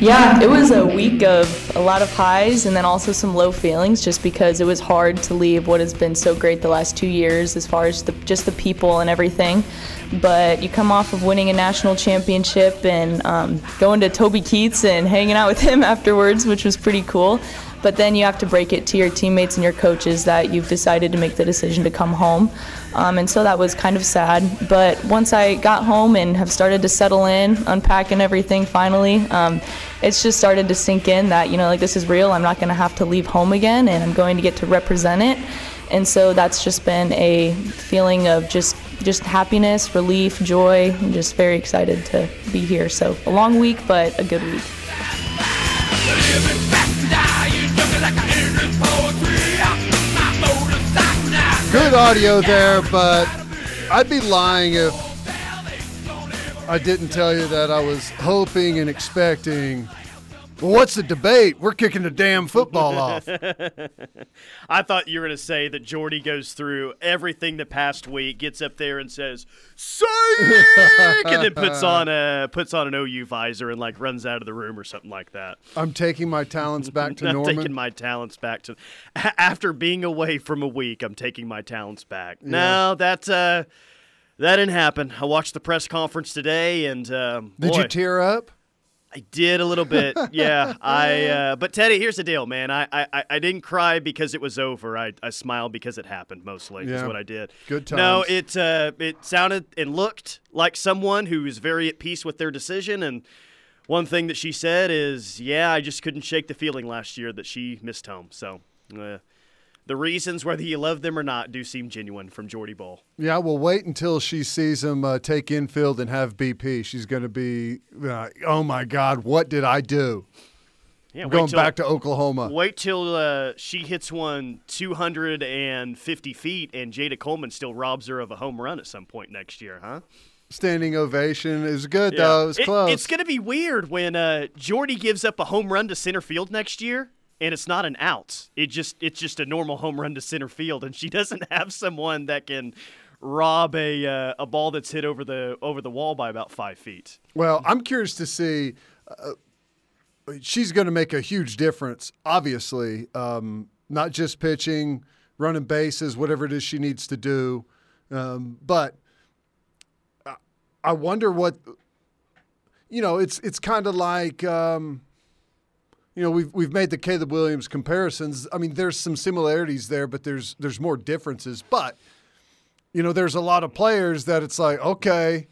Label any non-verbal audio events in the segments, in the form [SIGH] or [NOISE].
Yeah, it was a week of a lot of highs and then also some low feelings just because it was hard to leave what has been so great the last two years as far as the, just the people and everything. But you come off of winning a national championship and um, going to Toby Keith's and hanging out with him [LAUGHS] afterwards, which was pretty cool. But then you have to break it to your teammates and your coaches that you've decided to make the decision to come home. Um, and so that was kind of sad. But once I got home and have started to settle in, unpacking everything finally, um, it's just started to sink in that, you know, like this is real. I'm not going to have to leave home again and I'm going to get to represent it. And so that's just been a feeling of just just happiness, relief, joy. I'm just very excited to be here. So a long week, but a good week. Good audio there, but I'd be lying if I didn't tell you that I was hoping and expecting. Well, what's the debate? We're kicking the damn football [LAUGHS] off. I thought you were going to say that Jordy goes through everything the past week, gets up there and says "Psych," and then puts on a puts on an OU visor and like runs out of the room or something like that. I'm taking my talents back to [LAUGHS] I'm Norman. taking my talents back to [LAUGHS] after being away from a week. I'm taking my talents back. No, that uh, that didn't happen. I watched the press conference today, and um, Did boy, you tear up? I did a little bit, [LAUGHS] yeah. I uh, but Teddy, here's the deal, man. I, I I didn't cry because it was over. I, I smiled because it happened. Mostly is what I did. Good No, times. it uh, it sounded and looked like someone who was very at peace with their decision. And one thing that she said is, "Yeah, I just couldn't shake the feeling last year that she missed home." So. Uh, the reasons, whether you love them or not, do seem genuine from Jordy Bahl. Yeah, well, wait until she sees him uh, take infield and have BP. She's going to be, uh, oh my God, what did I do? Yeah, I'm going till- back to Oklahoma. Wait till uh, she hits one 250 feet and Jayda Coleman still robs her of a home run at some point next year, huh? Standing ovation. It was good, though. It was It- close. It's going to be weird when uh, Jordy gives up a home run to center field next year. And it's not an out. It just it's just a normal home run to center field, and she [LAUGHS] doesn't have someone that can rob a uh, a ball that's hit over the over the wall by about five feet. Well, I'm curious to see. Uh, she's going to make a huge difference, obviously. Um, not just pitching, running bases, whatever it is she needs to do. Um, but I- I wonder what. You know, it's it's kind of like. Um, you know, we've we've made the Caleb Williams comparisons. I mean, there's some similarities there, but there's there's more differences. But you know, there's a lot of players that it's like, okay,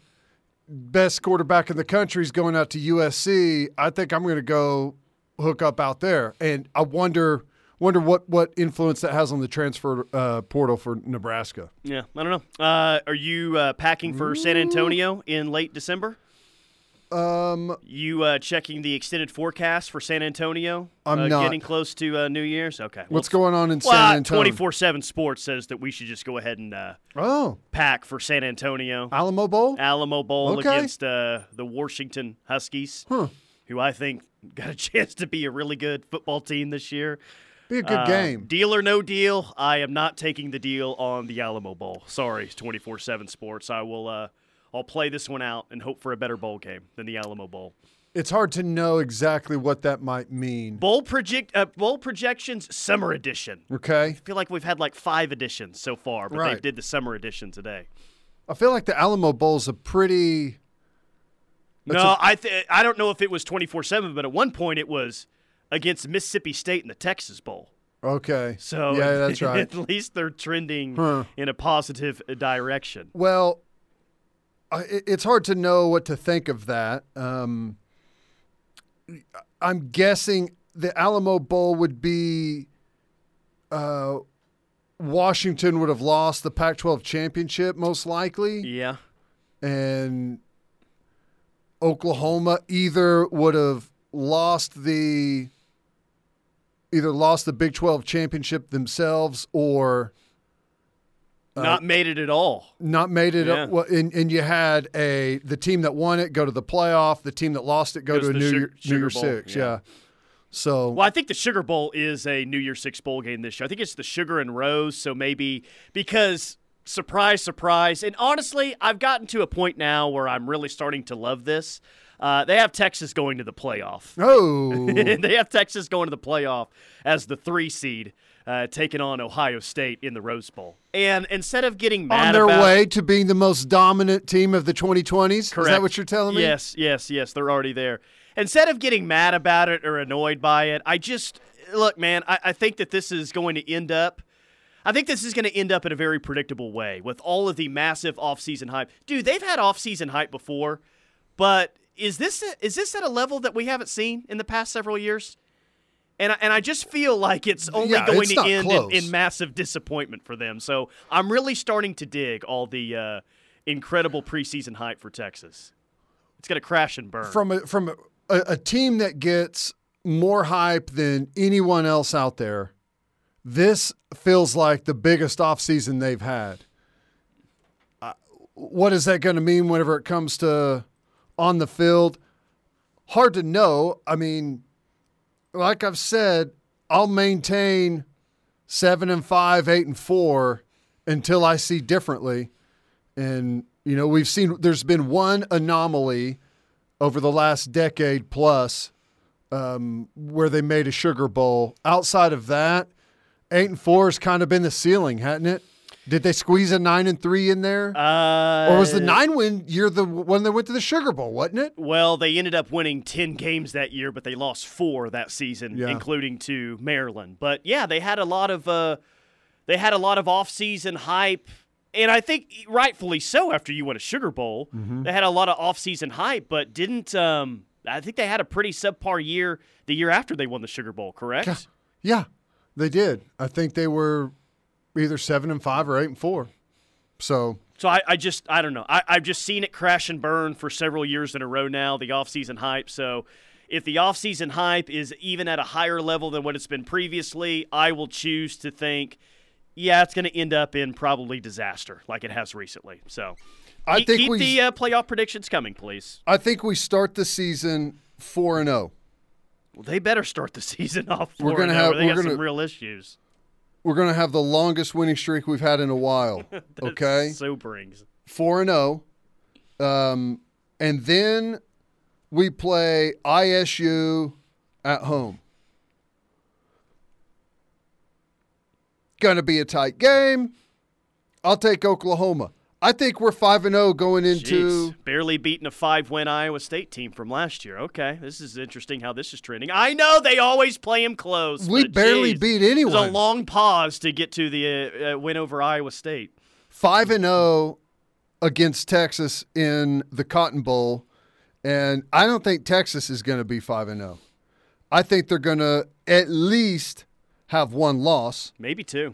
best quarterback in the country is going out to USC. I think I'm going to go hook up out there, and I wonder wonder what what influence that has on the transfer uh, portal for Nebraska. Yeah, I don't know. Uh, are you uh, packing for San Antonio in late December? Um, You uh, checking the extended forecast for San Antonio? I'm uh, not. Getting close to uh, New Year's. Okay. what's going on in San Antonio? twenty-four seven Sports says that we should just go ahead and uh, Oh, pack for San Antonio. Alamo Bowl. Alamo Bowl Okay. against uh, the Washington Huskies, Huh. who I think got a [LAUGHS] chance to be a really good football team this year. Be a good Uh, game. Deal or no deal, I am not taking the deal on the Alamo Bowl. Sorry, 24 7 Sports. I will. I'll play this one out and hope for a better bowl game than the Alamo Bowl. It's hard to know exactly what that might mean. Bowl project uh, bowl projections summer edition. Okay, I feel like we've had like five editions so far, but they did the summer edition today. I feel like the Alamo Bowl's a pretty. That's no, a- I th- I don't know if it was 24 seven, but at one point it was against Mississippi State in the Texas Bowl. Okay. So yeah, that's [LAUGHS] right. at least they're trending Huh. in a positive direction. Well, it's hard to know what to think of that. Um, I'm guessing the Alamo Bowl would be. Uh, Washington would have lost the Pac-12 championship most likely, Yeah. and Oklahoma either would have lost the either lost the Big 12 championship themselves or Not made it at all. not made it Yeah. up. Well, and, and you had a the team that won it go to the playoff. The team that lost it go Goes to a New, Year, Sugar- New Year Six. yeah. Yeah. So Well, I think the Sugar Bowl is a New Year's Six bowl game this year. I think it's the Sugar and Rose, so maybe because surprise, surprise. And honestly, I've gotten to a point now where I'm really starting to love this. Uh, they have Texas going to the playoff. Oh, [LAUGHS] they have Texas going to the playoff as the three seed, uh, taking on Ohio State in the Rose Bowl. And instead of getting mad on their about, way to being the most dominant team of the 2020s. Is that what you're telling me? Yes, yes, yes. They're already there. Instead of getting mad about it or annoyed by it, I just look, man. I, I think that this is going to end up. I think this is going to end up in a very predictable way with all of the massive offseason hype. Dude, they've had offseason hype before, but is this is this at a level that we haven't seen in the past several years? And I, and I just feel like it's only Yeah, going it's to end in, in massive disappointment for them. So I'm really starting to dig all the uh, incredible preseason hype for Texas. It's going to crash and burn. From a, from a, a team that gets more hype than anyone else out there, this feels like the biggest offseason they've had. Uh, what is that going to mean whenever it comes to on the field? Hard to know. I mean, like I've said, I'll maintain seven and five, eight and four until I see differently. And, you know, we've seen there's been one anomaly over the last decade plus um, where they made a Sugar Bowl. Outside of that, eight and four has kind of been the ceiling, hadn't it? Did they squeeze a nine and three in there? uh, or was the nine win year the one that went to the Sugar Bowl, wasn't it? Well, they ended up winning 10 games that year, but they lost four that season, Yeah. including to Maryland. But yeah, they had a lot of uh, they had a lot of offseason hype. And I think rightfully so after you won a Sugar Bowl. Mm-hmm. They had a lot of offseason hype, but didn't um, I think they had a pretty subpar year the year after they won the Sugar Bowl, correct? Yeah, they did. I think they were either seven and five or eight and four. So So I, I just I don't know. I, I've just seen it crash and burn for several years in a row now, the offseason hype. So if the offseason hype is even at a higher level than what it's been previously, I will choose to think, yeah, it's going to end up in probably disaster like it has recently. So I keep, think keep we the uh, playoff predictions coming, please. I think we start the season four and oh. zero. Well, they better start the [LAUGHS] season off. We're gonna have- They we're got some gonna- real issues. We're going to have the longest winning streak we've had in a while. [LAUGHS] okay, Soberings. four and zero, um, and then we play ISU at home. Going to be a tight game. I'll take Oklahoma. I think we're five and zero going into. Jeez, barely beating a five-win Iowa State team from last year. Okay, this is interesting how this is trending. I know they always play him close. We barely geez, beat There's was a long pause to get to the uh, uh, win over Iowa State. five and zero against Texas in the Cotton Bowl, and I don't think Texas is going to be five and zero. I think they're going to at least have one loss. Maybe two.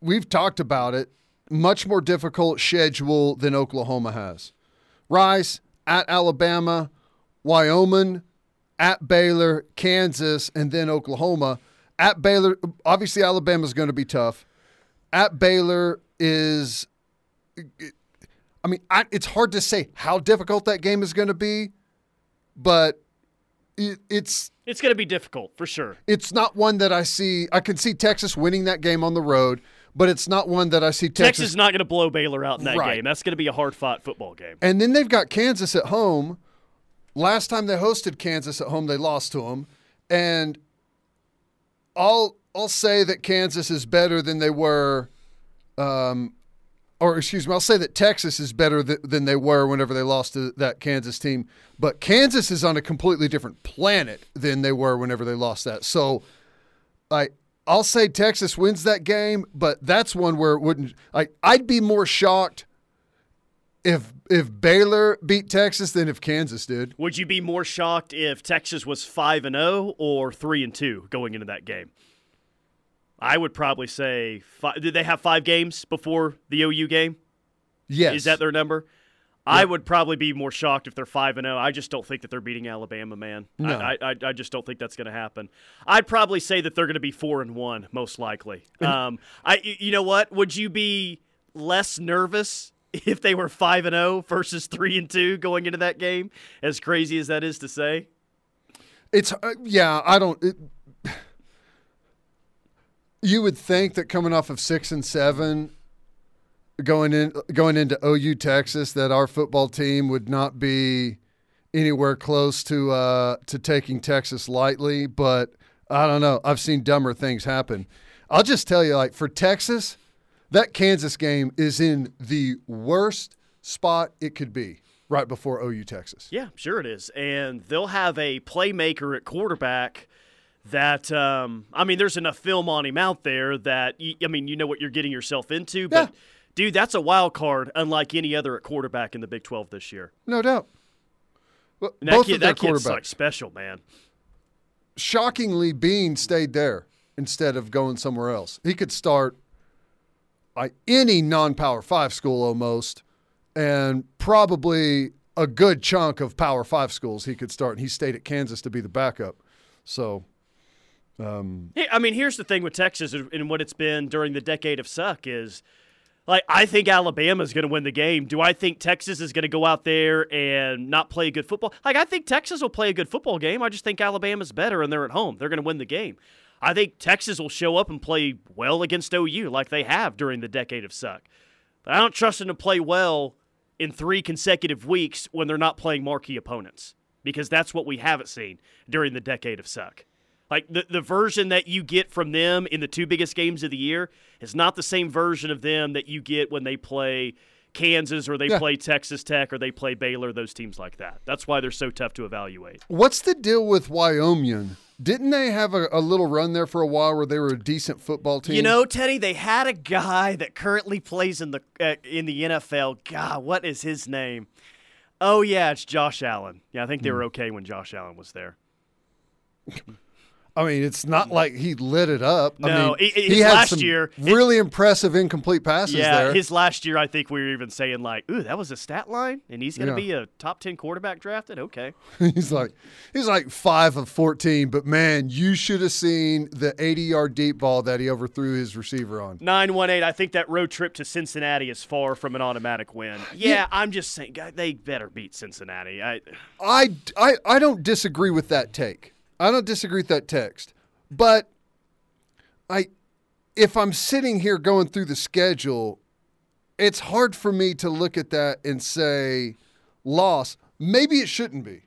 We've talked about it. Much more difficult schedule than Oklahoma has. Rice at Alabama, Wyoming, at Baylor, Kansas, and then Oklahoma. At Baylor, obviously Alabama's going to be tough. At Baylor is, I mean, I, it's hard to say how difficult that game is going to be, but it, it's It's going to be difficult for sure. it's not one that I see. I can see Texas winning that game on the road, but it's not one that I see Texas Texas. is not going to blow Baylor out in that Right. game. That's going to be a hard-fought football game. and then they've got Kansas at home. Last time they hosted Kansas at home, they lost to them, and I'll I'll say that Kansas is better than they were, um, or excuse me, I'll say that Texas is better th- than they were whenever they lost to that Kansas team. But Kansas is on a completely different planet than they were whenever they lost that. So, I I'll say Texas wins that game, but that's one where it wouldn't. Like I'd be more shocked if if Baylor beat Texas than if Kansas did. Would you be more shocked if Texas was 5 and 0 or 3 and 2 going into that game? I would probably say five, did they have 5 games before the OU game? Yes, Is that their number? I would probably be more shocked if they're five and zero. I just don't think that they're beating Alabama, man. No. I, I, I just don't think that's going to happen. I'd probably say that they're going to be four and one, most likely. Um, I, you know what? Would you be less nervous [LAUGHS] if they were five and zero versus three and two going into that game? As crazy as that is to say, It's uh, yeah. I don't. It, [SIGHS] You would think that coming off of six and seven, going in going into OU Texas, that our football team would not be anywhere close to uh, to taking Texas lightly. But I don't know. I've seen dumber things happen. I'll just tell you, like for Texas, that Kansas game is in the worst spot it could be right before OU Texas. Yeah, sure it is. And they'll have a playmaker at quarterback that um, I mean, there's enough film on him out there that I mean, you know what you're getting yourself into. But Yeah. Dude, that's a wild card, unlike any other at quarterback in the Big 12 this year. No doubt. Well, And that both kid, of their that kid's quarterbacks. like special, man. shockingly, Bean stayed there instead of going somewhere else. He could start like any non-power five school almost, and probably a good chunk of power five schools he could start. And he stayed at Kansas to be the backup. So um, Hey, I mean, here's the thing with Texas and what it's been during the decade of suck is like I think Alabama's going to win the game. Do I think Texas is going to go out there and not play good football? Like I think Texas will play a good football game. I just think Alabama's better and they're at home. They're going to win the game. I think Texas will show up and play well against OU like they have during the decade of suck. But I don't trust them to play well in three consecutive weeks when they're not playing marquee opponents because that's what we haven't seen during the decade of suck. Like the, the version that you get from them in the two biggest games of the year is not the same version of them that you get when they play Kansas or they Yeah. play Texas Tech or they play Baylor, those teams like that. That's why they're so tough to evaluate. what's the deal with Wyoming? Didn't they have a, a little run there for a while where they were a decent football team? You know, Teddy, they had a guy that currently plays in the uh, in the NFL. God, what is his name? Oh yeah, it's Josh Allen. Yeah, I think they were okay when Josh Allen was there. [LAUGHS] I mean, it's not like he lit it up. I No, mean, i- i- he had last some year- really impressive incomplete passes Yeah, there. his last year, I think we were even saying like, "Ooh, that was a stat line, and he's going to Yeah. be a top ten quarterback drafted." Okay, [LAUGHS] he's like he's like five of fourteen, but man, you should have seen the eighty-yard deep ball that he overthrew his receiver on. nine one eight. I think that road trip to Cincinnati is far from an automatic win. [SIGHS] Yeah, I'm just saying, God, they better beat Cincinnati. I, I, I, I don't disagree with that take. I don't disagree with that text, but I, if I'm sitting here going through the schedule, it's hard for me to look at that and say loss. Maybe it shouldn't be.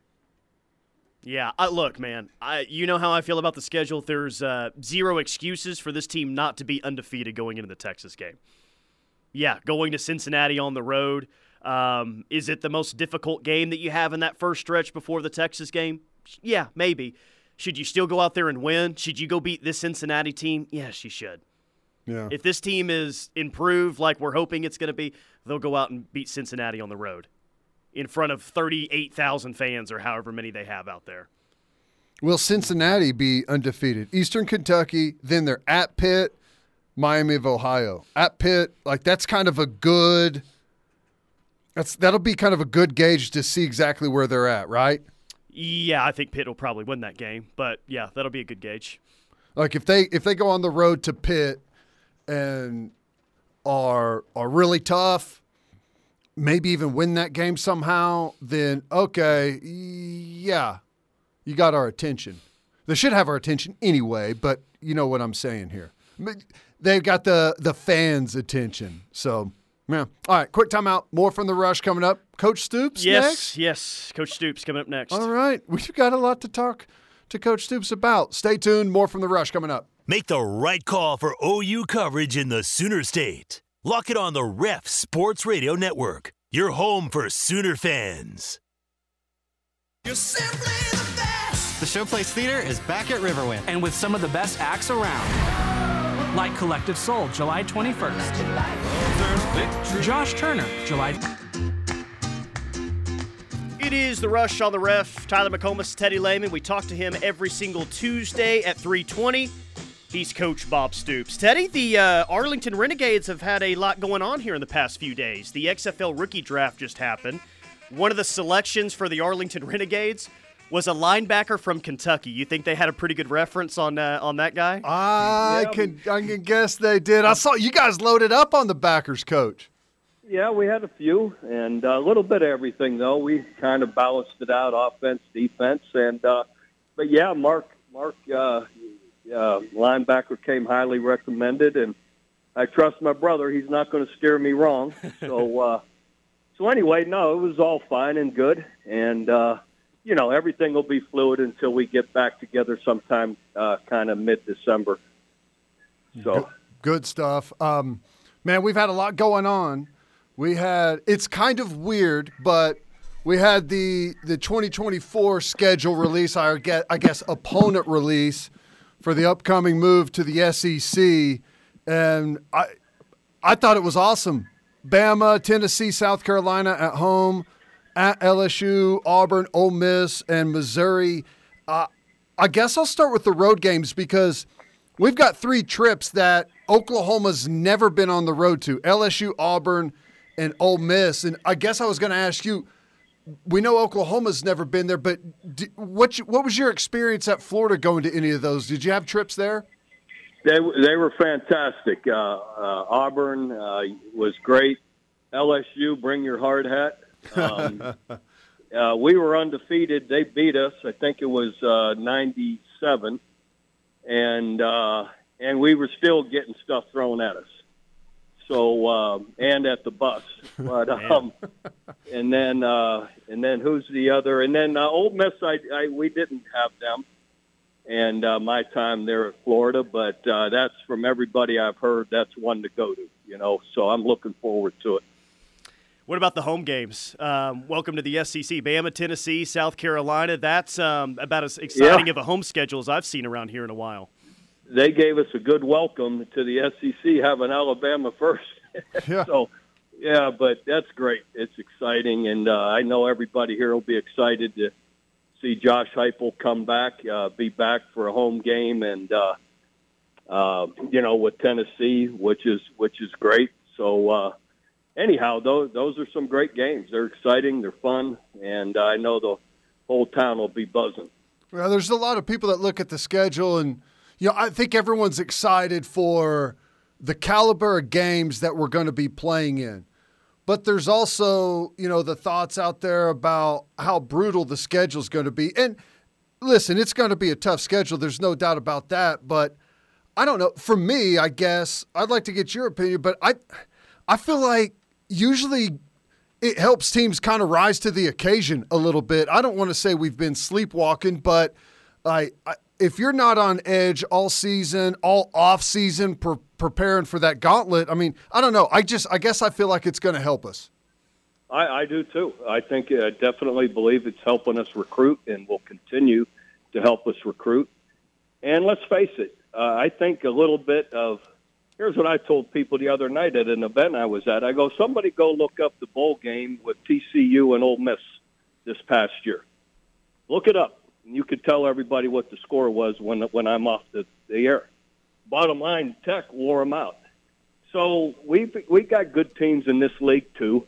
yeah, I, look, man, I, you know how I feel about the schedule. There's uh, zero excuses for this team not to be undefeated going into the Texas game. Yeah, going to Cincinnati on the road. Um, is it the most difficult game that you have in that first stretch before the Texas game? Yeah, maybe. Should you still go out there and win? Should you go beat this Cincinnati team? Yes, you should. Yeah. If this team is improved like we're hoping it's going to be, they'll go out and beat Cincinnati on the road in front of 38,000 fans or however many they have out there. Will Cincinnati be undefeated? Eastern Kentucky, then they're at Pitt, Miami of Ohio. At Pitt, like that's kind of a good that's that'll be kind of a good gauge to see exactly where they're at, right? Yeah, I think Pitt will probably win that game, but yeah, that'll be a good gauge. Like if they if they go on the road to Pitt and are are really tough, maybe even win that game somehow, then okay, yeah, you got our attention. They should have our attention anyway, but you know what I'm saying here. They've got the the fans' attention. So, yeah. All right, quick timeout. More from the rush coming up. Coach Stoops Yes, next. yes. Coach Stoops coming up next. All right, [LAUGHS] we've got a lot to talk to Coach Stoops about. Stay tuned. More from the rush coming up. Make the right call for OU coverage in the Sooner State. Lock it on the Ref Sports Radio Network, your home for Sooner fans. You're simply the best. The Showplace Theater is back at Riverwind and with some of the best acts around. Like Collective Soul, July 21st. Josh Turner, July. It is the rush on the ref. Tyler McComas, Teddy Lehman. We talk to him every single Tuesday at 320. He's Coach Bob Stoops. Teddy, the uh, Arlington Renegades have had a lot going on here in the past few days. The XFL rookie draft just happened. One of the selections for the Arlington Renegades was a linebacker from Kentucky. You think they had a pretty good reference on uh, on that guy? I can I can guess they did. I saw you guys loaded up on the backers, coach. Yeah, we had a few, and a little bit of everything though. We kind of balanced it out, offense, defense, and uh, but yeah, Mark, Mark, uh, uh, linebacker came highly recommended, and I trust my brother. He's not going to steer me wrong. [LAUGHS] So, uh, so anyway, no, it was all fine and good, and uh, you know everything will be fluid until we get back together sometime, uh, kind of mid-December. So. Good stuff. Um, man, we've had a lot going on. We had it's kind of weird, but we had the the 2024 schedule release. I get I guess opponent release for the upcoming move to the SEC, and I I thought it was awesome. Bama, Tennessee, South Carolina at home, at LSU, Auburn, Ole Miss, and Missouri. Uh, I guess I'll start with the road games because we've got three trips that Oklahoma's never been on the road to LSU, Auburn, and Ole Miss. And I guess I was going to ask you we know Oklahoma's never been there, but what, what was your experience at Florida going to any of those? Did you have trips there? They they were fantastic. Uh, uh, Auburn uh, was great. LSU, bring your hard hat. Um, [LAUGHS] uh, we were undefeated. They beat us. I think it was uh, '97, and uh, and we were still getting stuff thrown at us. So um, and at the bus, [LAUGHS] but um, and then uh, and then who's the other? And then uh, Ole Miss, I, I we didn't have them and uh, my time there at Florida. But uh, that's from everybody I've heard. That's one to go to, you know. So I'm looking forward to it. What about the home games? Um, welcome to the SEC. Bama, Tennessee, South Carolina. That's um, about as exciting Yeah. of a home schedule as I've seen around here in a while. They gave us a good welcome to the SEC, having Alabama first. [LAUGHS] Yeah. so, yeah, but that's great. It's exciting, and uh, I know everybody here will be excited to see Josh Heupel come back, uh, be back for a home game, and uh, uh, you know with Tennessee, which is which is great. So, uh, anyhow, those those are some great games. They're exciting, they're fun, and I know the whole town will be buzzing. Well, there's a lot of people that look at the schedule, and you know, I think everyone's excited for the caliber of games that we're going to be playing in. But there's also, you know, the thoughts out there about how brutal the schedule's going to be. And listen, it's going to be a tough schedule. There's no doubt about that. But I don't know. For me, I guess I'd like to get your opinion. But I, I feel like usually it helps teams kind of rise to the occasion a little bit. I don't want to say we've been sleepwalking, but I, I if you're not on edge all season, all off season, pre- preparing for that gauntlet, I mean, I don't know. I just, I guess I feel like it's going to help us. I, I do too. I think I definitely believe it's helping us recruit and will continue to help us recruit. And let's face it, uh, I think a little bit of here's what I told people the other night at an event I was at. I go, somebody go look up the bowl game with TCU and Ole Miss this past year. Look it up. And you could tell everybody what the score was when when I'm off the, the air. Bottom line, Tech wore them out. So we've we got good teams in this league too.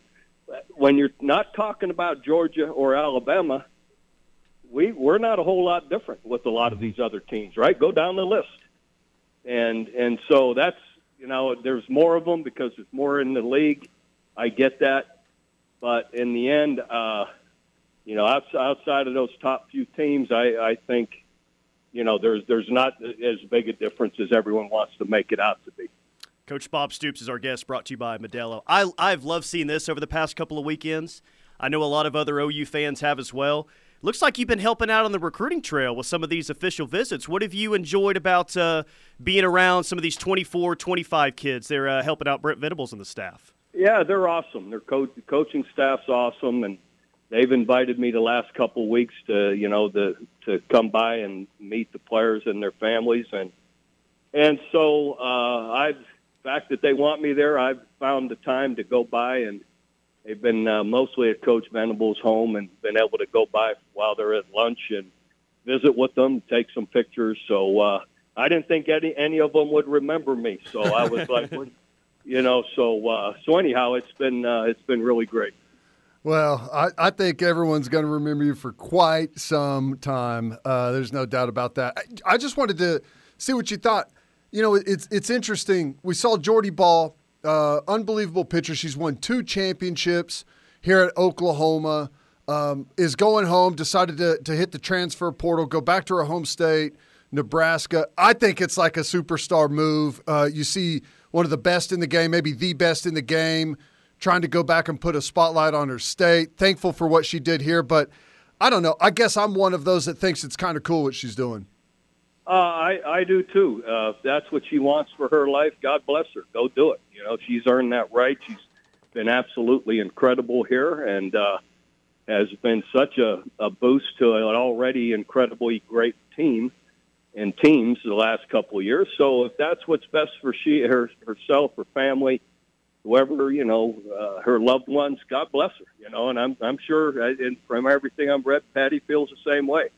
When you're not talking about Georgia or Alabama, we we're not a whole lot different with a lot of these other teams, right? Go down the list, and and so that's you know there's more of them because there's more in the league. I get that, but in the end, uh, you know, outside, of those top few teams, I, I think you know there's there's not as big a difference as everyone wants to make it out to be. Coach Bob Stoops is our guest, brought to you by Modelo. I, I've loved seeing this over the past couple of weekends. I know a lot of other OU fans have as well. Looks like you've been helping out on the recruiting trail with some of these official visits. What have you enjoyed about uh, being around some of these 24, 25 kids? They're uh, helping out Brent Venables and the staff. Yeah, they're awesome. Their coach, coaching staff's awesome, and they've invited me the last couple weeks to you know the to come by and meet the players and their families, and and so uh, I've the fact that they want me there, I've found the time to go by, and they've been uh, mostly at Coach Venables' home and been able to go by while they're at lunch and visit with them, take some pictures. So uh, I didn't think any any of them would remember me, so I was [LAUGHS] like, you know, so uh, so anyhow, it's been uh, it's been really great. Well, I, I think everyone's going to remember you for quite some time. Uh, there's no doubt about that. I, I just wanted to see what you thought. You know, it's it's interesting. We saw Jordy Bahl, uh, unbelievable pitcher. She's won two championships here at Oklahoma. Um, is going home. Decided to to hit the transfer portal, go back to her home state, Nebraska. I think it's like a superstar move. Uh, you see one of the best in the game, maybe the best in the game, trying to go back and put a spotlight on her state. Thankful for what she did here, but I don't know. I guess I'm one of those that thinks it's kind of cool what she's doing. Uh, I I do too. Uh, if that's what she wants for her life, God bless her. Go do it. You know, she's earned that right. She's been absolutely incredible here, and uh, has been such a, a boost to an already incredibly great team and teams the last couple of years. So if that's what's best for she her herself, her family, whoever you know, uh, her loved ones, God bless her. You know, and I'm I'm sure, uh, and from everything I've read, Patty feels the same way.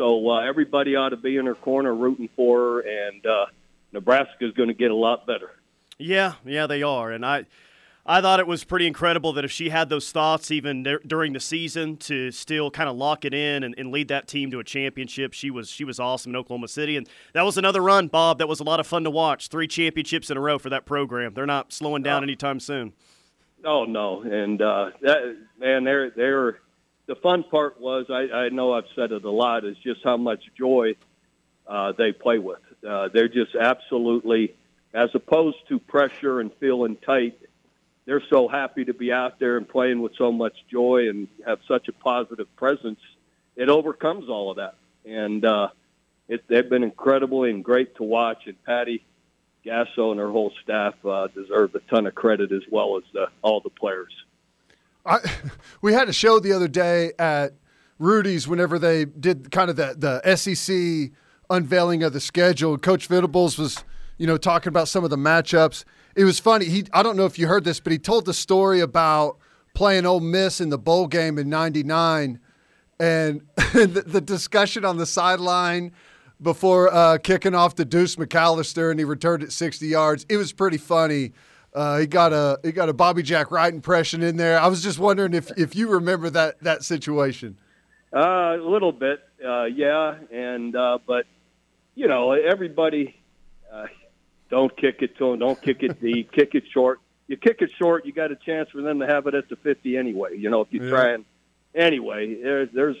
So uh, everybody ought to be in her corner rooting for her, and uh, Nebraska is going to get a lot better. Yeah, yeah, they are, and I. I thought it was pretty incredible that if she had those thoughts even dur- during the season to still kind of lock it in and, and lead that team to a championship, she was she was awesome in Oklahoma City, and that was another run, Bob. That was a lot of fun to watch. Three championships in a row for that program. They're not slowing down anytime soon. Oh no, and uh, that man, they're they're the fun part was I, I know I've said it a lot is just how much joy uh, they play with. Uh, they're just absolutely, as opposed to pressure and feeling tight, they're so happy to be out there and playing with so much joy and have such a positive presence. It overcomes all of that, and uh, it, they've been incredible and great to watch. And Patty Gasso and her whole staff uh, deserve a ton of credit as well as uh, all the players. I, [LAUGHS] we had a show the other day at Rudy's whenever they did kind of the, the SEC unveiling of the schedule. Coach Venables was, you know, talking about some of the matchups. It was funny. He I don't know if you heard this, but he told the story about playing Ole Miss in the bowl game in '99, and [LAUGHS] the, the discussion on the sideline before uh, kicking off to Deuce McAllister, and he returned it 60 yards. It was pretty funny. Uh, he got a he got a Bobby Jack Wright impression in there. I was just wondering if if you remember that that situation. Uh, a little bit, uh, yeah, and uh, but you know everybody uh, don't kick it to them, don't kick it deep, [LAUGHS] kick it short. You kick it short, you got a chance for them to have it at the fifty anyway. You know if you Yeah. try and anyway, there's there's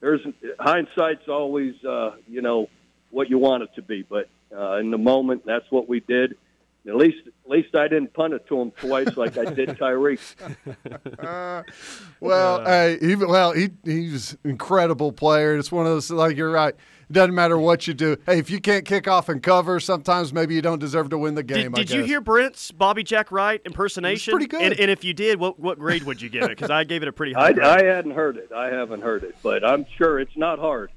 there's hindsight's always uh, you know what you want it to be, but uh, in the moment that's what we did. At least, at least I didn't punt it to him twice like I did [LAUGHS] Tyreek. Uh, well, hey, he, well, he he's an incredible player. It's one of those like you're right. It doesn't matter what you do. Hey, if you can't kick off and cover, sometimes maybe you don't deserve to win the game. Did, I did you hear Brent's Bobby Jack Wright impersonation? pretty good. And, and if you did, what what grade would you give it? Because I gave it a pretty high I, grade. I hadn't heard it. I haven't heard it, but I'm sure it's not hard.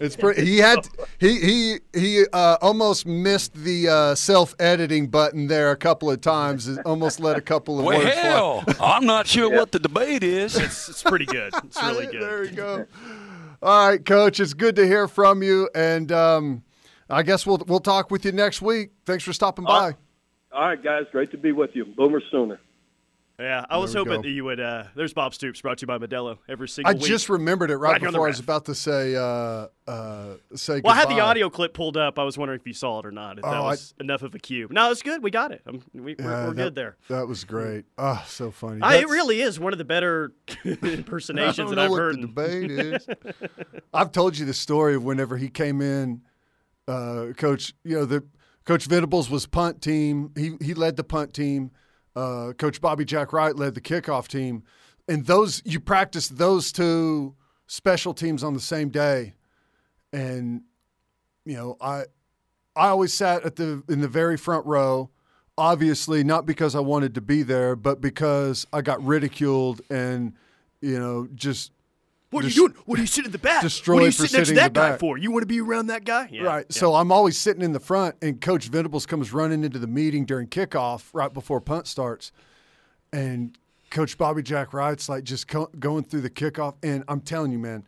It's pretty. He had he he he uh, almost missed the uh, self editing button there a couple of times. It almost let a couple of words fly. Well, I'm not sure what the debate is. It's, it's pretty good. It's really [LAUGHS] good. There we go. All right, Coach. It's good to hear from you, and um, I guess we'll we'll talk with you next week. Thanks for stopping by. All right, guys, great to be with you. Boomer Sooner. Yeah, I was hoping go. that you would. Uh, there's Bob Stoops, brought to you by Modelo every single time. I week. just remembered it right, Right here on the before I was about to say uh, uh, say. well, I had the audio clip pulled up. I was wondering if you saw it or not. If that Oh, I- was enough of a cue. No, it's good. We got it. Um we, we're Yeah, we're that- good there. That was great. Oh, so funny. I, it really is one of the better [LAUGHS] I impersonations don't that know I've heard. the debate [LAUGHS] is. I've told you the story of whenever he came in, uh, coach. You know, the coach Venables was punt team. He he led the punt team. Uh, coach Bobby Jack Wright led the kickoff team, and those you practice those two special teams on the same day, and you know I I always sat at the in the very front row. Obviously, not because I wanted to be there, but because I got ridiculed and you know just What are you doing? What are you sitting in the back? destroyed what are you sitting next to that guy back. for? You want to be around that guy? Yeah, Right. yeah. So I'm always sitting in the front, and Coach Venables comes running into the meeting during kickoff right before punt starts. And Coach Bobby Jack Wright's like just co- going through the kickoff. And I'm telling you, man,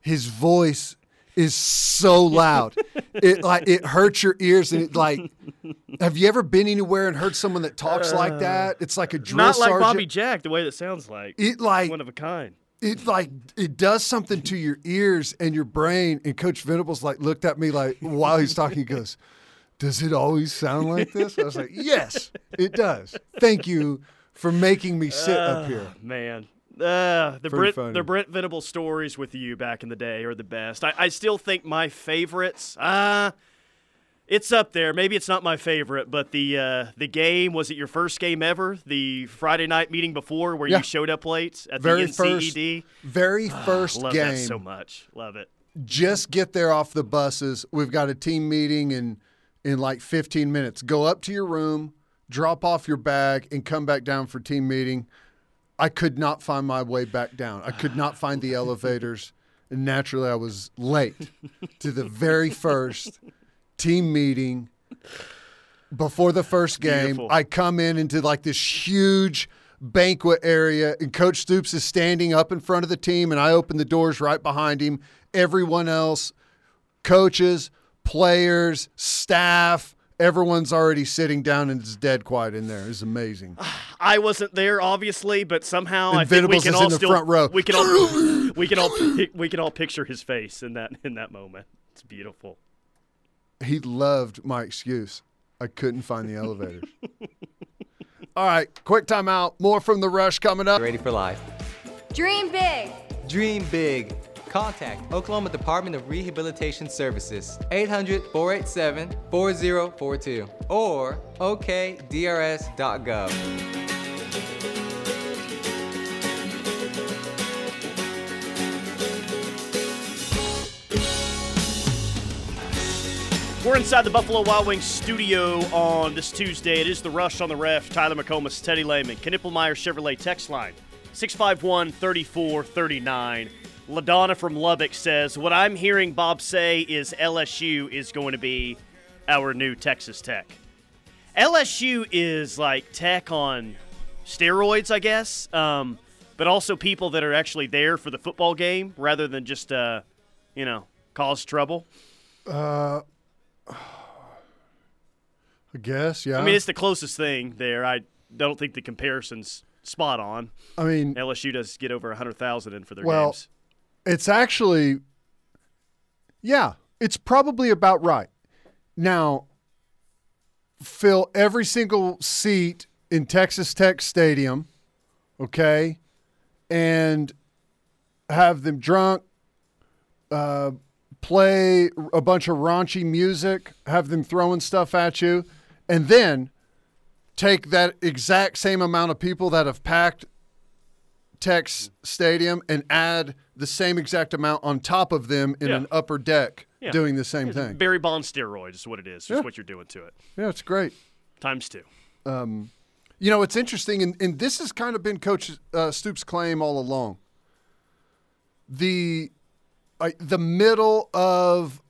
his voice is so loud. [LAUGHS] it like it hurts your ears and it like have you ever been anywhere and heard someone that talks like uh, that? It's like a drill not like sergeant. Bobby Jack, the way that sounds like. It like one of a kind. It like it does something to your ears and your brain. And Coach Venables like looked at me like while he's talking, he goes, "Does it always sound like this?" I was like, "Yes, it does. Thank you for making me sit up here." Man, Uh, the Pretty Brent funny. the Brent Venable stories with you back in the day are the best. I, I still think my favorites. Uh it's up there. Maybe it's not my favorite, but the uh, the game was it your first game ever? The Friday night meeting before where Yeah. you showed up late at Very the first, very first Love game. that so much. Love it. just get there off the buses. We've got a team meeting in in like 15 minutes. Go up to your room, drop off your bag, and come back down for team meeting. I could not find my way back down. I could not find the [SIGHS] elevators, and naturally, I was late to the very first team meeting before the first game. Beautiful. I come in into like this huge banquet area, and Coach Stoops is standing up in front of the team, and I open the doors right behind him. Everyone else, coaches, players, staff, everyone's already sitting down, and it's dead quiet in there. It's amazing. [SIGHS] I wasn't there, obviously, but somehow And I think we can all still front row. we can all [LAUGHS] we can all we can all picture his face in that in that moment. It's beautiful. He loved my excuse. I couldn't find the elevators. [LAUGHS] All right, quick timeout. More from the rush coming up. Ready for life. Dream big. Dream big. Contact Oklahoma Department of Rehabilitation Services 800 487 4042 or okdrs.gov. We're inside the Buffalo Wild Wings studio on this Tuesday. It is the Rush on the Ref. Tyler McComas, Teddy Lehman, Knippelmeyer Chevrolet text line 651 3439. LaDonna from Lubbock says, What I'm hearing Bob say is LSU is going to be our new Texas Tech. LSU is like tech on steroids, I guess, um, but also people that are actually there for the football game rather than just, uh, you know, cause trouble. Uh, I guess, yeah. I mean, it's the closest thing there. I don't think the comparison's spot on. I mean, LSU does get over 100,000 in for their Well, games. It's actually, yeah, it's probably about right. Now, fill every single seat in Texas Tech Stadium, okay, and have them drunk, uh, play a bunch of raunchy music, have them throwing stuff at you, and then take that exact same amount of people that have packed Tech's stadium and add the same exact amount on top of them in Yeah. an upper deck Yeah. doing the same It's thing. Barry Bonds steroids is what it is. Is Yeah. what you're doing to it. Yeah, it's great. Times two. Um, you know, it's interesting, and, and this has kind of been Coach uh, Stoops' claim all along. The uh, the middle of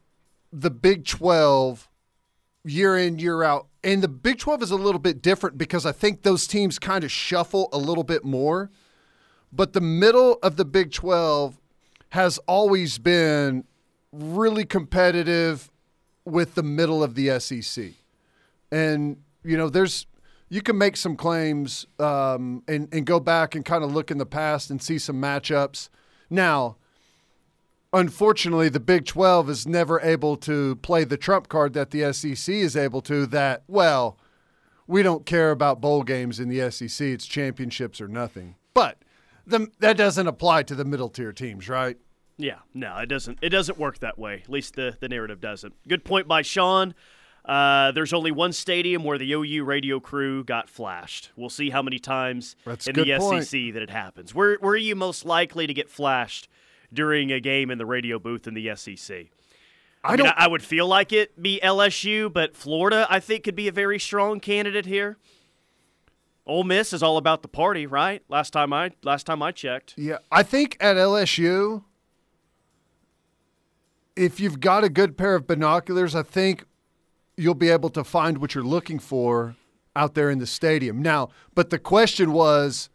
the Big Twelve, year in year out, and the Big Twelve is a little bit different because I think those teams kind of shuffle a little bit more. But the middle of the Big Twelve has always been really competitive with the middle of the SEC and you know there's you can make some claims um, and, and go back and kind of look in the past and see some matchups now unfortunately the big 12 is never able to play the trump card that the sec is able to that well we don't care about bowl games in the sec it's championships or nothing but the, that doesn't apply to the middle tier teams right Yeah, no, it doesn't. It doesn't work that way. At least the the narrative doesn't. Good point by Sean. Uh, there's only one stadium where the OU radio crew got flashed. We'll see how many times That's in the point. SEC that it happens. Where where are you most likely to get flashed during a game in the radio booth in the SEC? I mean, don't- I would feel like it be LSU, but Florida I think could be a very strong candidate here. Ole Miss is all about the party, right? Last time I last time I checked. Yeah, I think at LSU, if you've got a good pair of binoculars, I think you'll be able to find what you're looking for out there in the stadium. Now, but the question was,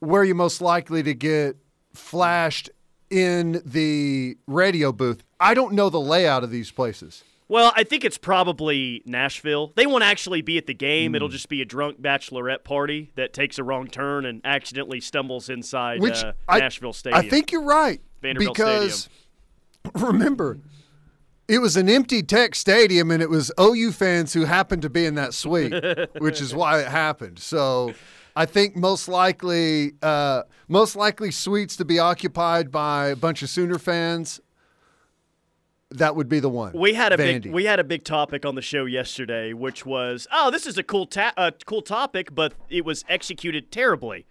where are you most likely to get flashed in the radio booth? I don't know the layout of these places. Well, I think it's probably Nashville. They won't actually be at the game. Hmm. It'll just be a drunk bachelorette party that takes a wrong turn and accidentally stumbles inside Which uh, I, Nashville Stadium. I think you're right Vanderbilt because [LAUGHS] remember, it was an empty Tech Stadium, and it was OU fans who happened to be in that suite, [LAUGHS] which is why it happened. So I think most likely, uh, most likely suites to be occupied by a bunch of Sooner fans. That would be the one. We had a Vandy. big we had a big topic on the show yesterday, which was oh, this is a cool ta- uh, cool topic, but it was executed terribly.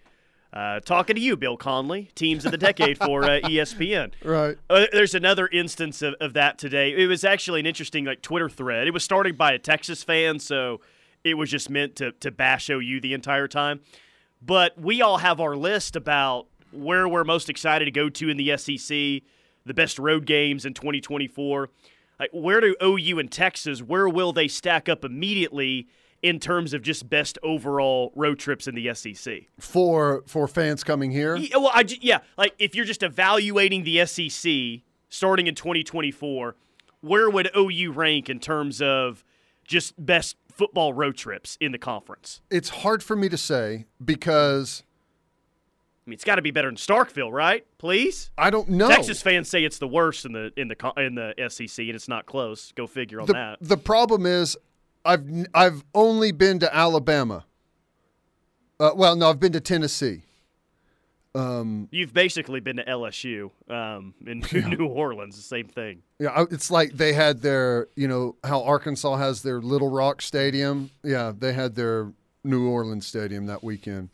Uh, talking to you, Bill Connelly, teams of the decade for uh, [LAUGHS] ESPN. right. Uh, there's another instance of, of that today. It was actually an interesting like Twitter thread. It was started by a Texas fan, so it was just meant to to bash OU the entire time. But we all have our list about where we're most excited to go to in the SEC, the best road games in 2024. Like where do OU and Texas, where will they stack up immediately in terms of just best overall road trips in the SEC? For for fans coming here. Yeah, well, I, yeah, like if you're just evaluating the SEC starting in 2024, where would OU rank in terms of just best football road trips in the conference? It's hard for me to say because I mean, it's got to be better than Starkville, right? Please. I don't know. Texas fans say it's the worst in the in the in the SEC, and it's not close. Go figure on the, that. the problem is I've I've only been to Alabama. Uh, well, no, I've been to Tennessee. Um, You've basically been to LSU um, in [LAUGHS] New Orleans, the same thing. yeah, it's like they had their, you know, how Arkansas has their Little Rock Stadium. Yeah, they had their New Orleans Stadium that weekend.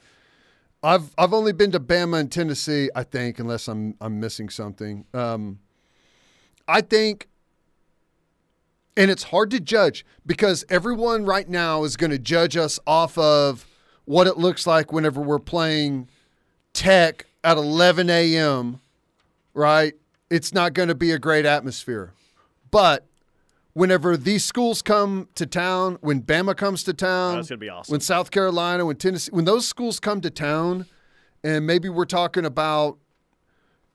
I've I've only been to Bama and Tennessee, I think, unless I'm I'm missing something. Um, I think, and it's hard to judge because everyone right now is going to judge us off of what it looks like whenever we're playing Tech at 11 a.m. Right? It's not going to be a great atmosphere, but whenever these schools come to town, when Bama comes to town, That's gonna be awesome. When South Carolina, when Tennessee, when those schools come to town, and maybe we're talking about,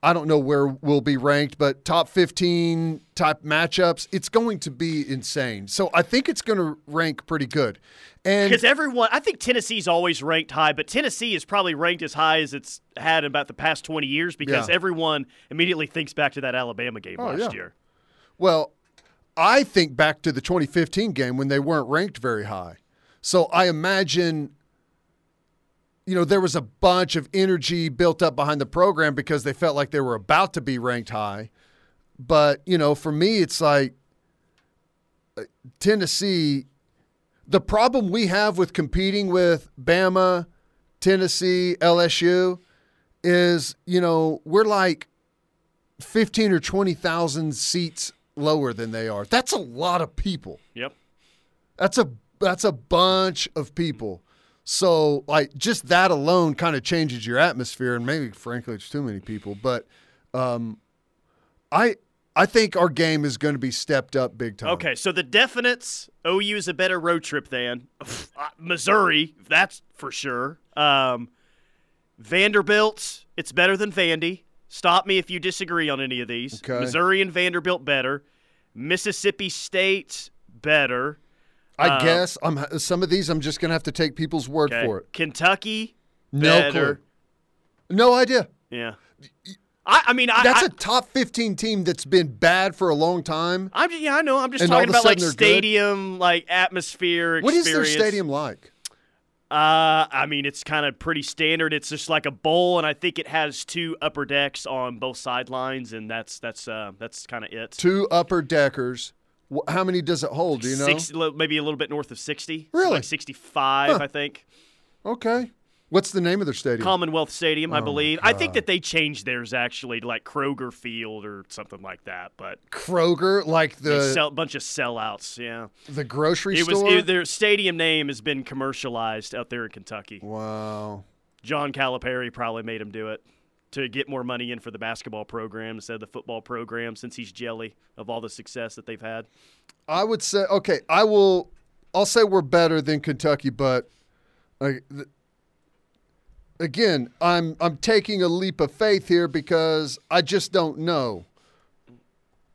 I don't know where we'll be ranked, but top 15 type matchups, it's going to be insane. So I think it's going to rank pretty good. And Because everyone, I think Tennessee's always ranked high, but Tennessee is probably ranked as high as it's had in about the past 20 years because Yeah. everyone immediately thinks back to that Alabama game Oh, last yeah. year. Well, I think back to the 2015 game when they weren't ranked very high. So I imagine, you know, there was a bunch of energy built up behind the program because they felt like they were about to be ranked high. But, you know, for me, it's like uh, Tennessee. The problem we have with competing with Bama, Tennessee, LSU is, you know, we're like 15 or 20,000 seats lower than they are. That's a lot of people. Yep. That's a that's a bunch of people. So like just that alone kind of changes your atmosphere and maybe frankly it's too many people, but um I I think our game is going to be stepped up big time. Okay, so the definites, OU is a better road trip than [LAUGHS] uh, Missouri, that's for sure. Um, Vanderbilt, it's better than Vandy. Stop me if you disagree on any of these. Okay. Missouri and Vanderbilt better. Mississippi State better. I Uh, guess I'm some of these I'm just going to have to take people's word Okay. for it. Kentucky No better. clue. No idea. Yeah. I, I mean, I, That's I, a top 15 team that's been bad for a long time. I'm just, yeah, I know. I'm just talking about like they're good? stadium, like atmosphere. What is their stadium like? Uh, I mean, it's kind of pretty standard. It's just like a bowl, and I think it has two upper decks on both sidelines, and that's that's uh, that's kind of it. Two upper deckers. How many does it hold? Do you know? Six, li- maybe a little bit north of sixty. So Really? like sixty-five, Huh. I think. Okay. What's the name of their stadium? Commonwealth Stadium, I Oh, believe. I think that they changed theirs actually to like Kroger Field or something like that, but Kroger, like the sell bunch of sellouts. Yeah, the grocery it was store. it, their stadium name has been commercialized out there in Kentucky. wow. John Calipari probably made him do it to get more money in for the basketball program instead of the football program since he's jelly of all the success that they've had. I would say okay. I will. I'll say we're better than Kentucky, but uh, th- again, I'm I'm taking a leap of faith here because I just don't know.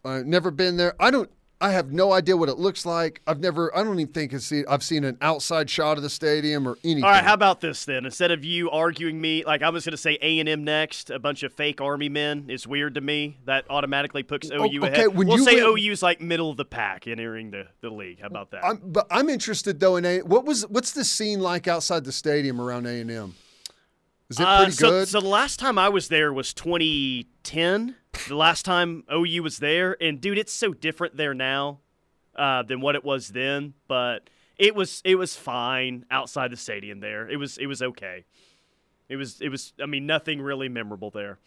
I've never been there. I don't. I have no idea what it looks like. I've never. I don't even think I've seen, I've seen an outside shot of the stadium or anything. All right, how about this then? Instead of you arguing me, like I was going to say A and M next, a bunch of fake Army men is weird to me. That automatically puts OU okay, ahead. when we'll you say OU's like middle of the pack entering the, the league. How about that? I'm, but I'm interested though in a what was what's the scene like outside the stadium around A and M? Is it Uh, pretty so, good? So the last time I was there was 2010. the last time OU was there, and dude, it's so different there now uh, than what it was then. But it was it was fine outside the stadium. There, it was it was okay. It was it was. I mean, nothing really memorable there.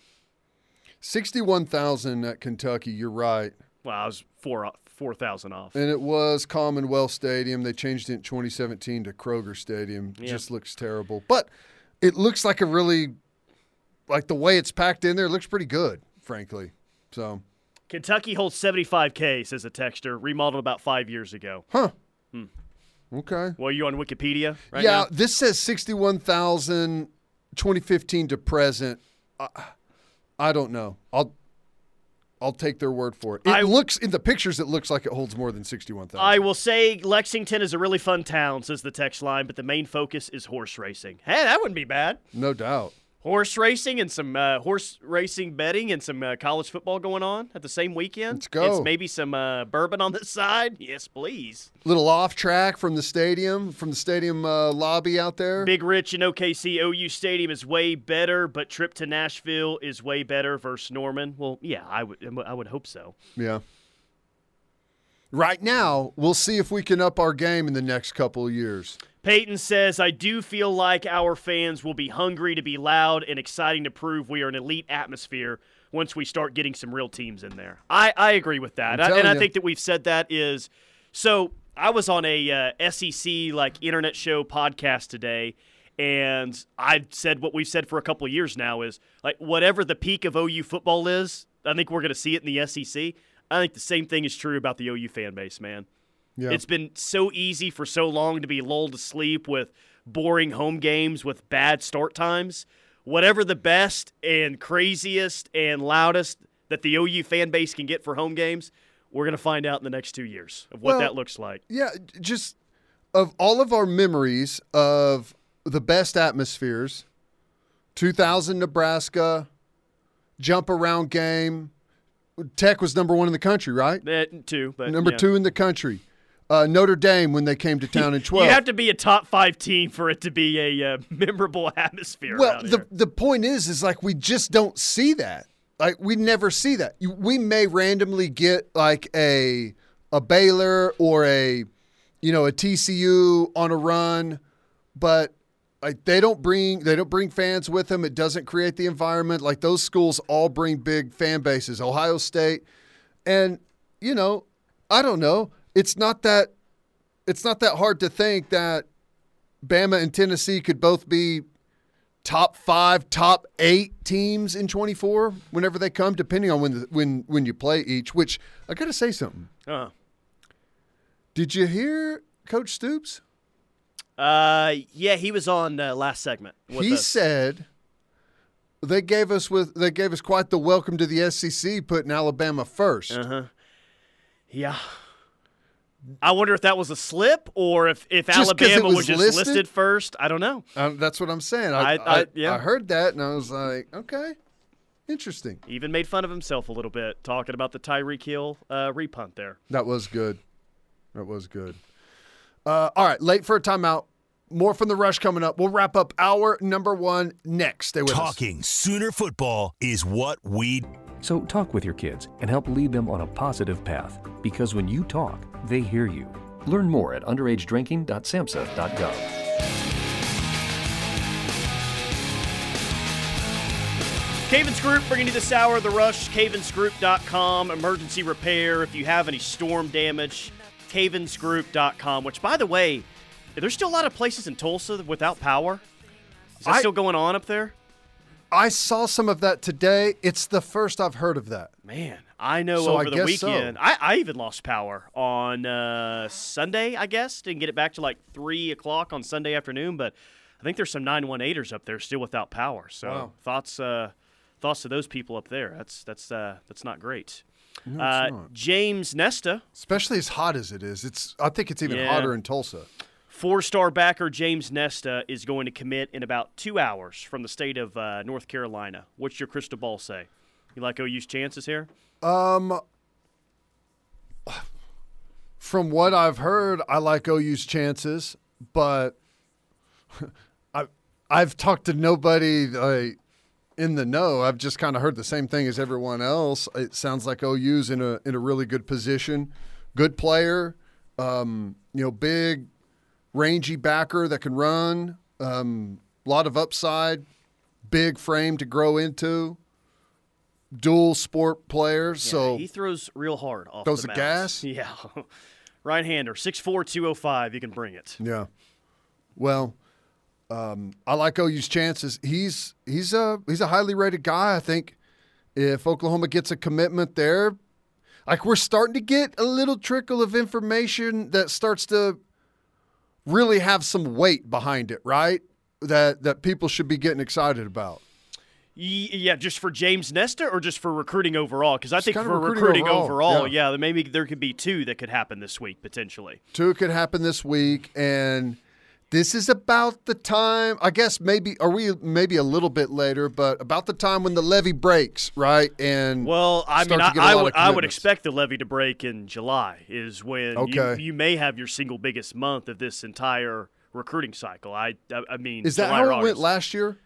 Sixty-one thousand at Kentucky. You're right, Well, I was four four thousand off. and it was Commonwealth Stadium. They changed it in 2017 to Kroger Stadium. Yeah. Just looks terrible, but it looks like a really like the way it's packed in there. It looks pretty good, frankly. So, Kentucky holds 75k, says a texter, remodeled about five years ago. huh? Hmm. Okay. Well, you on Wikipedia right yeah, now? this says 61,000 2015 to present. I, I don't know. I'll I'll take their word for it. It I- looks in the pictures it looks like it holds more than 61,000. I will say Lexington is a really fun town, says the text line, but the main focus is horse racing. Hey, that wouldn't be bad. no doubt. Horse racing and some uh, horse racing betting and some uh, college football going on at the same weekend. Let's go. It's maybe some uh, bourbon on the [LAUGHS] side. Yes, please. Little off track from the stadium, from the stadium uh, lobby out there. Big Rich in OKC, OU Stadium is way better, but trip to Nashville is way better versus Norman. Well, yeah, I would I would hope so. Yeah. Right now, we'll see if we can up our game in the next couple of years. Peyton says, I do feel like our fans will be hungry to be loud and exciting to prove we are an elite atmosphere once we start getting some real teams in there. I, I agree with that. I, and I think that we've said that is so I was on a uh, SEC like internet show podcast today and I said what we've said for a couple of years now is like whatever the peak of OU football is, I think we're going to see it in the SEC. I think the same thing is true about the OU fan base, man. Yeah. It's been so easy for so long to be lulled to sleep with boring home games with bad start times. Whatever the best and craziest and loudest that the OU fan base can get for home games, we're going to find out in the next two years of what Well, that looks like. Yeah, just of all of our memories of the best atmospheres 2000 Nebraska, jump around game. Tech was number one in the country, right? That too, but Number yeah. two in the country. Uh, Notre Dame when they came to town in 12. You have to be a top five team for it to be a uh, [LAUGHS] memorable atmosphere. well, the, the point is, is like we just don't see that. Like we never see that. You- We may randomly get like a a Baylor or a you know a TCU on a run, but like they don't bring they don't bring fans with them. It doesn't create the environment. Like those schools all bring big fan bases. Ohio State, and you know, I don't know. It's not that it's not that hard to think that Bama and Tennessee could both be top five, top eight teams in 24 whenever they come, depending on when the, when when you play each. Which I got to say something. Uh, Did you hear Coach Stoops? uh, yeah, he was on uh, last segment. He us. said they gave us with they gave us quite the welcome to the SEC, putting Alabama 1st Uh huh. Yeah. I wonder if that was a slip or if, if Just 'cause Alabama was, was just listed? listed? first. I don't know. Um, that's what I'm saying. I- I, I- I, yeah. I heard that and I was like, okay, interesting. Even made fun of himself a little bit, talking about the Tyreek Hill uh, repunt there. That was good. That was good. Uh, all right, late for a timeout. More from the rush coming up. We'll wrap up our number one next. Stay with us. Talking Sooner football is what we So talk with your kids and help lead them on a positive path. Because when you talk, they hear you. Learn more at underagedrinking.samhsa.gov. Cavens Group bringing you this hour of the rush. Cavensgroup.com, emergency repair. If you have any storm damage, Cavensgroup.com, which, by the way, there's still a lot of places in Tulsa without power. Is that I- still going on up there? I saw some of that today. It's the first I've heard of that. Man, I know So I over the guess so. weekend. I, I even lost power on uh, Sunday, I guess. Didn't get it back to like 3 o'clock on Sunday afternoon, but I think there's some 918ers up there still without power. So Wow. thoughts uh, thoughts to those people up there. That's that's uh, that's not great. No, uh. James Nesta, Especially as hot as it is. It's. I think it's even Yeah. hotter in Tulsa. Four star backer James Nesta, is going to commit in about two hours from the state of uh, North Carolina. What's your crystal ball say? You like OU's chances here? Um, from what I've heard, I like OU's chances, but [LAUGHS] I I've talked to nobody like, in the know. I've just kind of heard the same thing as everyone else. It sounds like OU's in a in a really good position, good player, um, you know, big, rangy backer that can run, um, a lot of upside, big frame to grow into. Dual sport players, Yeah, so he throws real hard off Throws the gas? [LAUGHS] Yeah. right hander, 6'4", 205. You can bring it. Yeah. Well, um, I like OU's chances. He's he's a he's a highly rated guy. I think if Oklahoma gets a commitment there, like we're starting to get a little trickle of information that starts to really have some weight behind it, right? That that people should be getting excited about. Yeah, just for James Nesta or just for recruiting overall? Because I Just think for recruiting recruiting, overall, overall, yeah. yeah. maybe there could be two that could happen this week potentially. Two could happen this week, and this is about the time. I guess maybe are we maybe a little bit later, but about the time when the levee breaks, right? And Well, I mean, I, I would I would expect the levee to break in July is when Okay. you, you may have your single biggest month of this entire recruiting cycle. I I, I mean, Is that July how it went last year,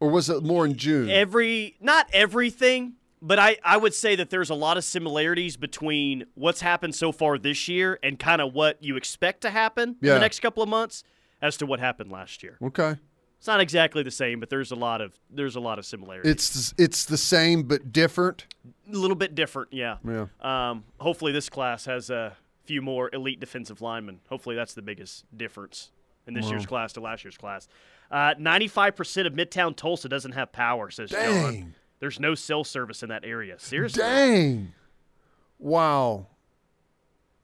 or was it more in June? Every not everything, but I I would say that there's a lot of similarities between what's happened so far this year and kind of what you expect to happen in the next couple of months as to what happened last year. okay, It's not exactly the same, but there's a lot of there's a lot of similarities. it's it's the same but different. a little bit different, yeah. Yeah. Um, hopefully, this class has a few more elite defensive linemen. Hopefully, that's the biggest difference in this year's class to last year's class. Uh, 95% of Midtown Tulsa doesn't have power, says John. There's no cell service in that area. Seriously. Dang! Wow.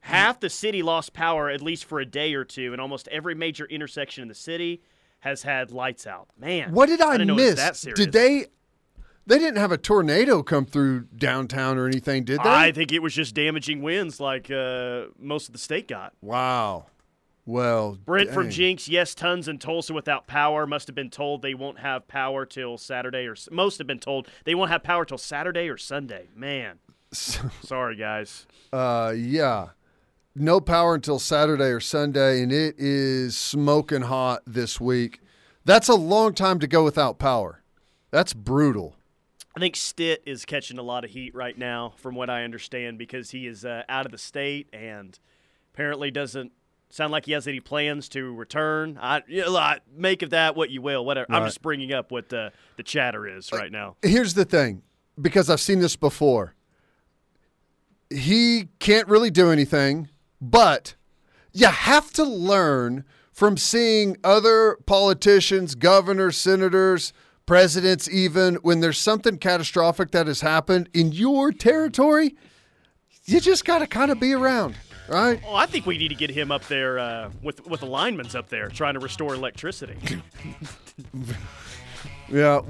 Half the city lost power at least for a day or two, and almost every major intersection in the city has had lights out. Man, What did I, didn't know it was miss? Did they? They didn't have a tornado come through downtown or anything, did they? I think it was just damaging winds like uh, most of the state got. wow. Well, Brent from. Jenks, yes, tons in Tulsa without power. Must have been told they won't have power till Saturday, or most have been told they won't have power till Saturday or Sunday. Man, [LAUGHS] sorry guys. Uh, yeah. No power until Saturday or Sunday, and it is smoking hot this week. That's a long time to go without power. That's brutal. I think Stitt is catching a lot of heat right now, from what I understand, because he is uh, out of the state and apparently doesn't sound like he has any plans to return. I, you know, I make of that what you will. Whatever. I'm just bringing up what the the chatter is right now. Here's the thing because I've seen this before. He can't really do anything, but you have to learn from seeing other politicians, governors, senators, presidents, even when there's something catastrophic that has happened in your territory. You just got to kind of be around, right? Oh, I think we need to get him up there uh, with with the linemen's up there trying to restore electricity. [LAUGHS] Yeah,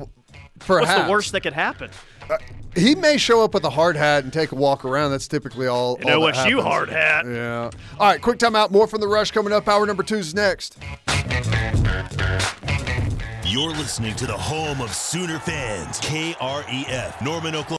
perhaps. What's the worst that could happen? Uh, he may show up with a hard hat and take a walk around. That's typically all. An all that OSU happens. hard hat. Yeah. All right, quick time out. More from the rush coming up. Hour number two is next. You're listening to the home of Sooner fans, KREF, Norman, Oklahoma.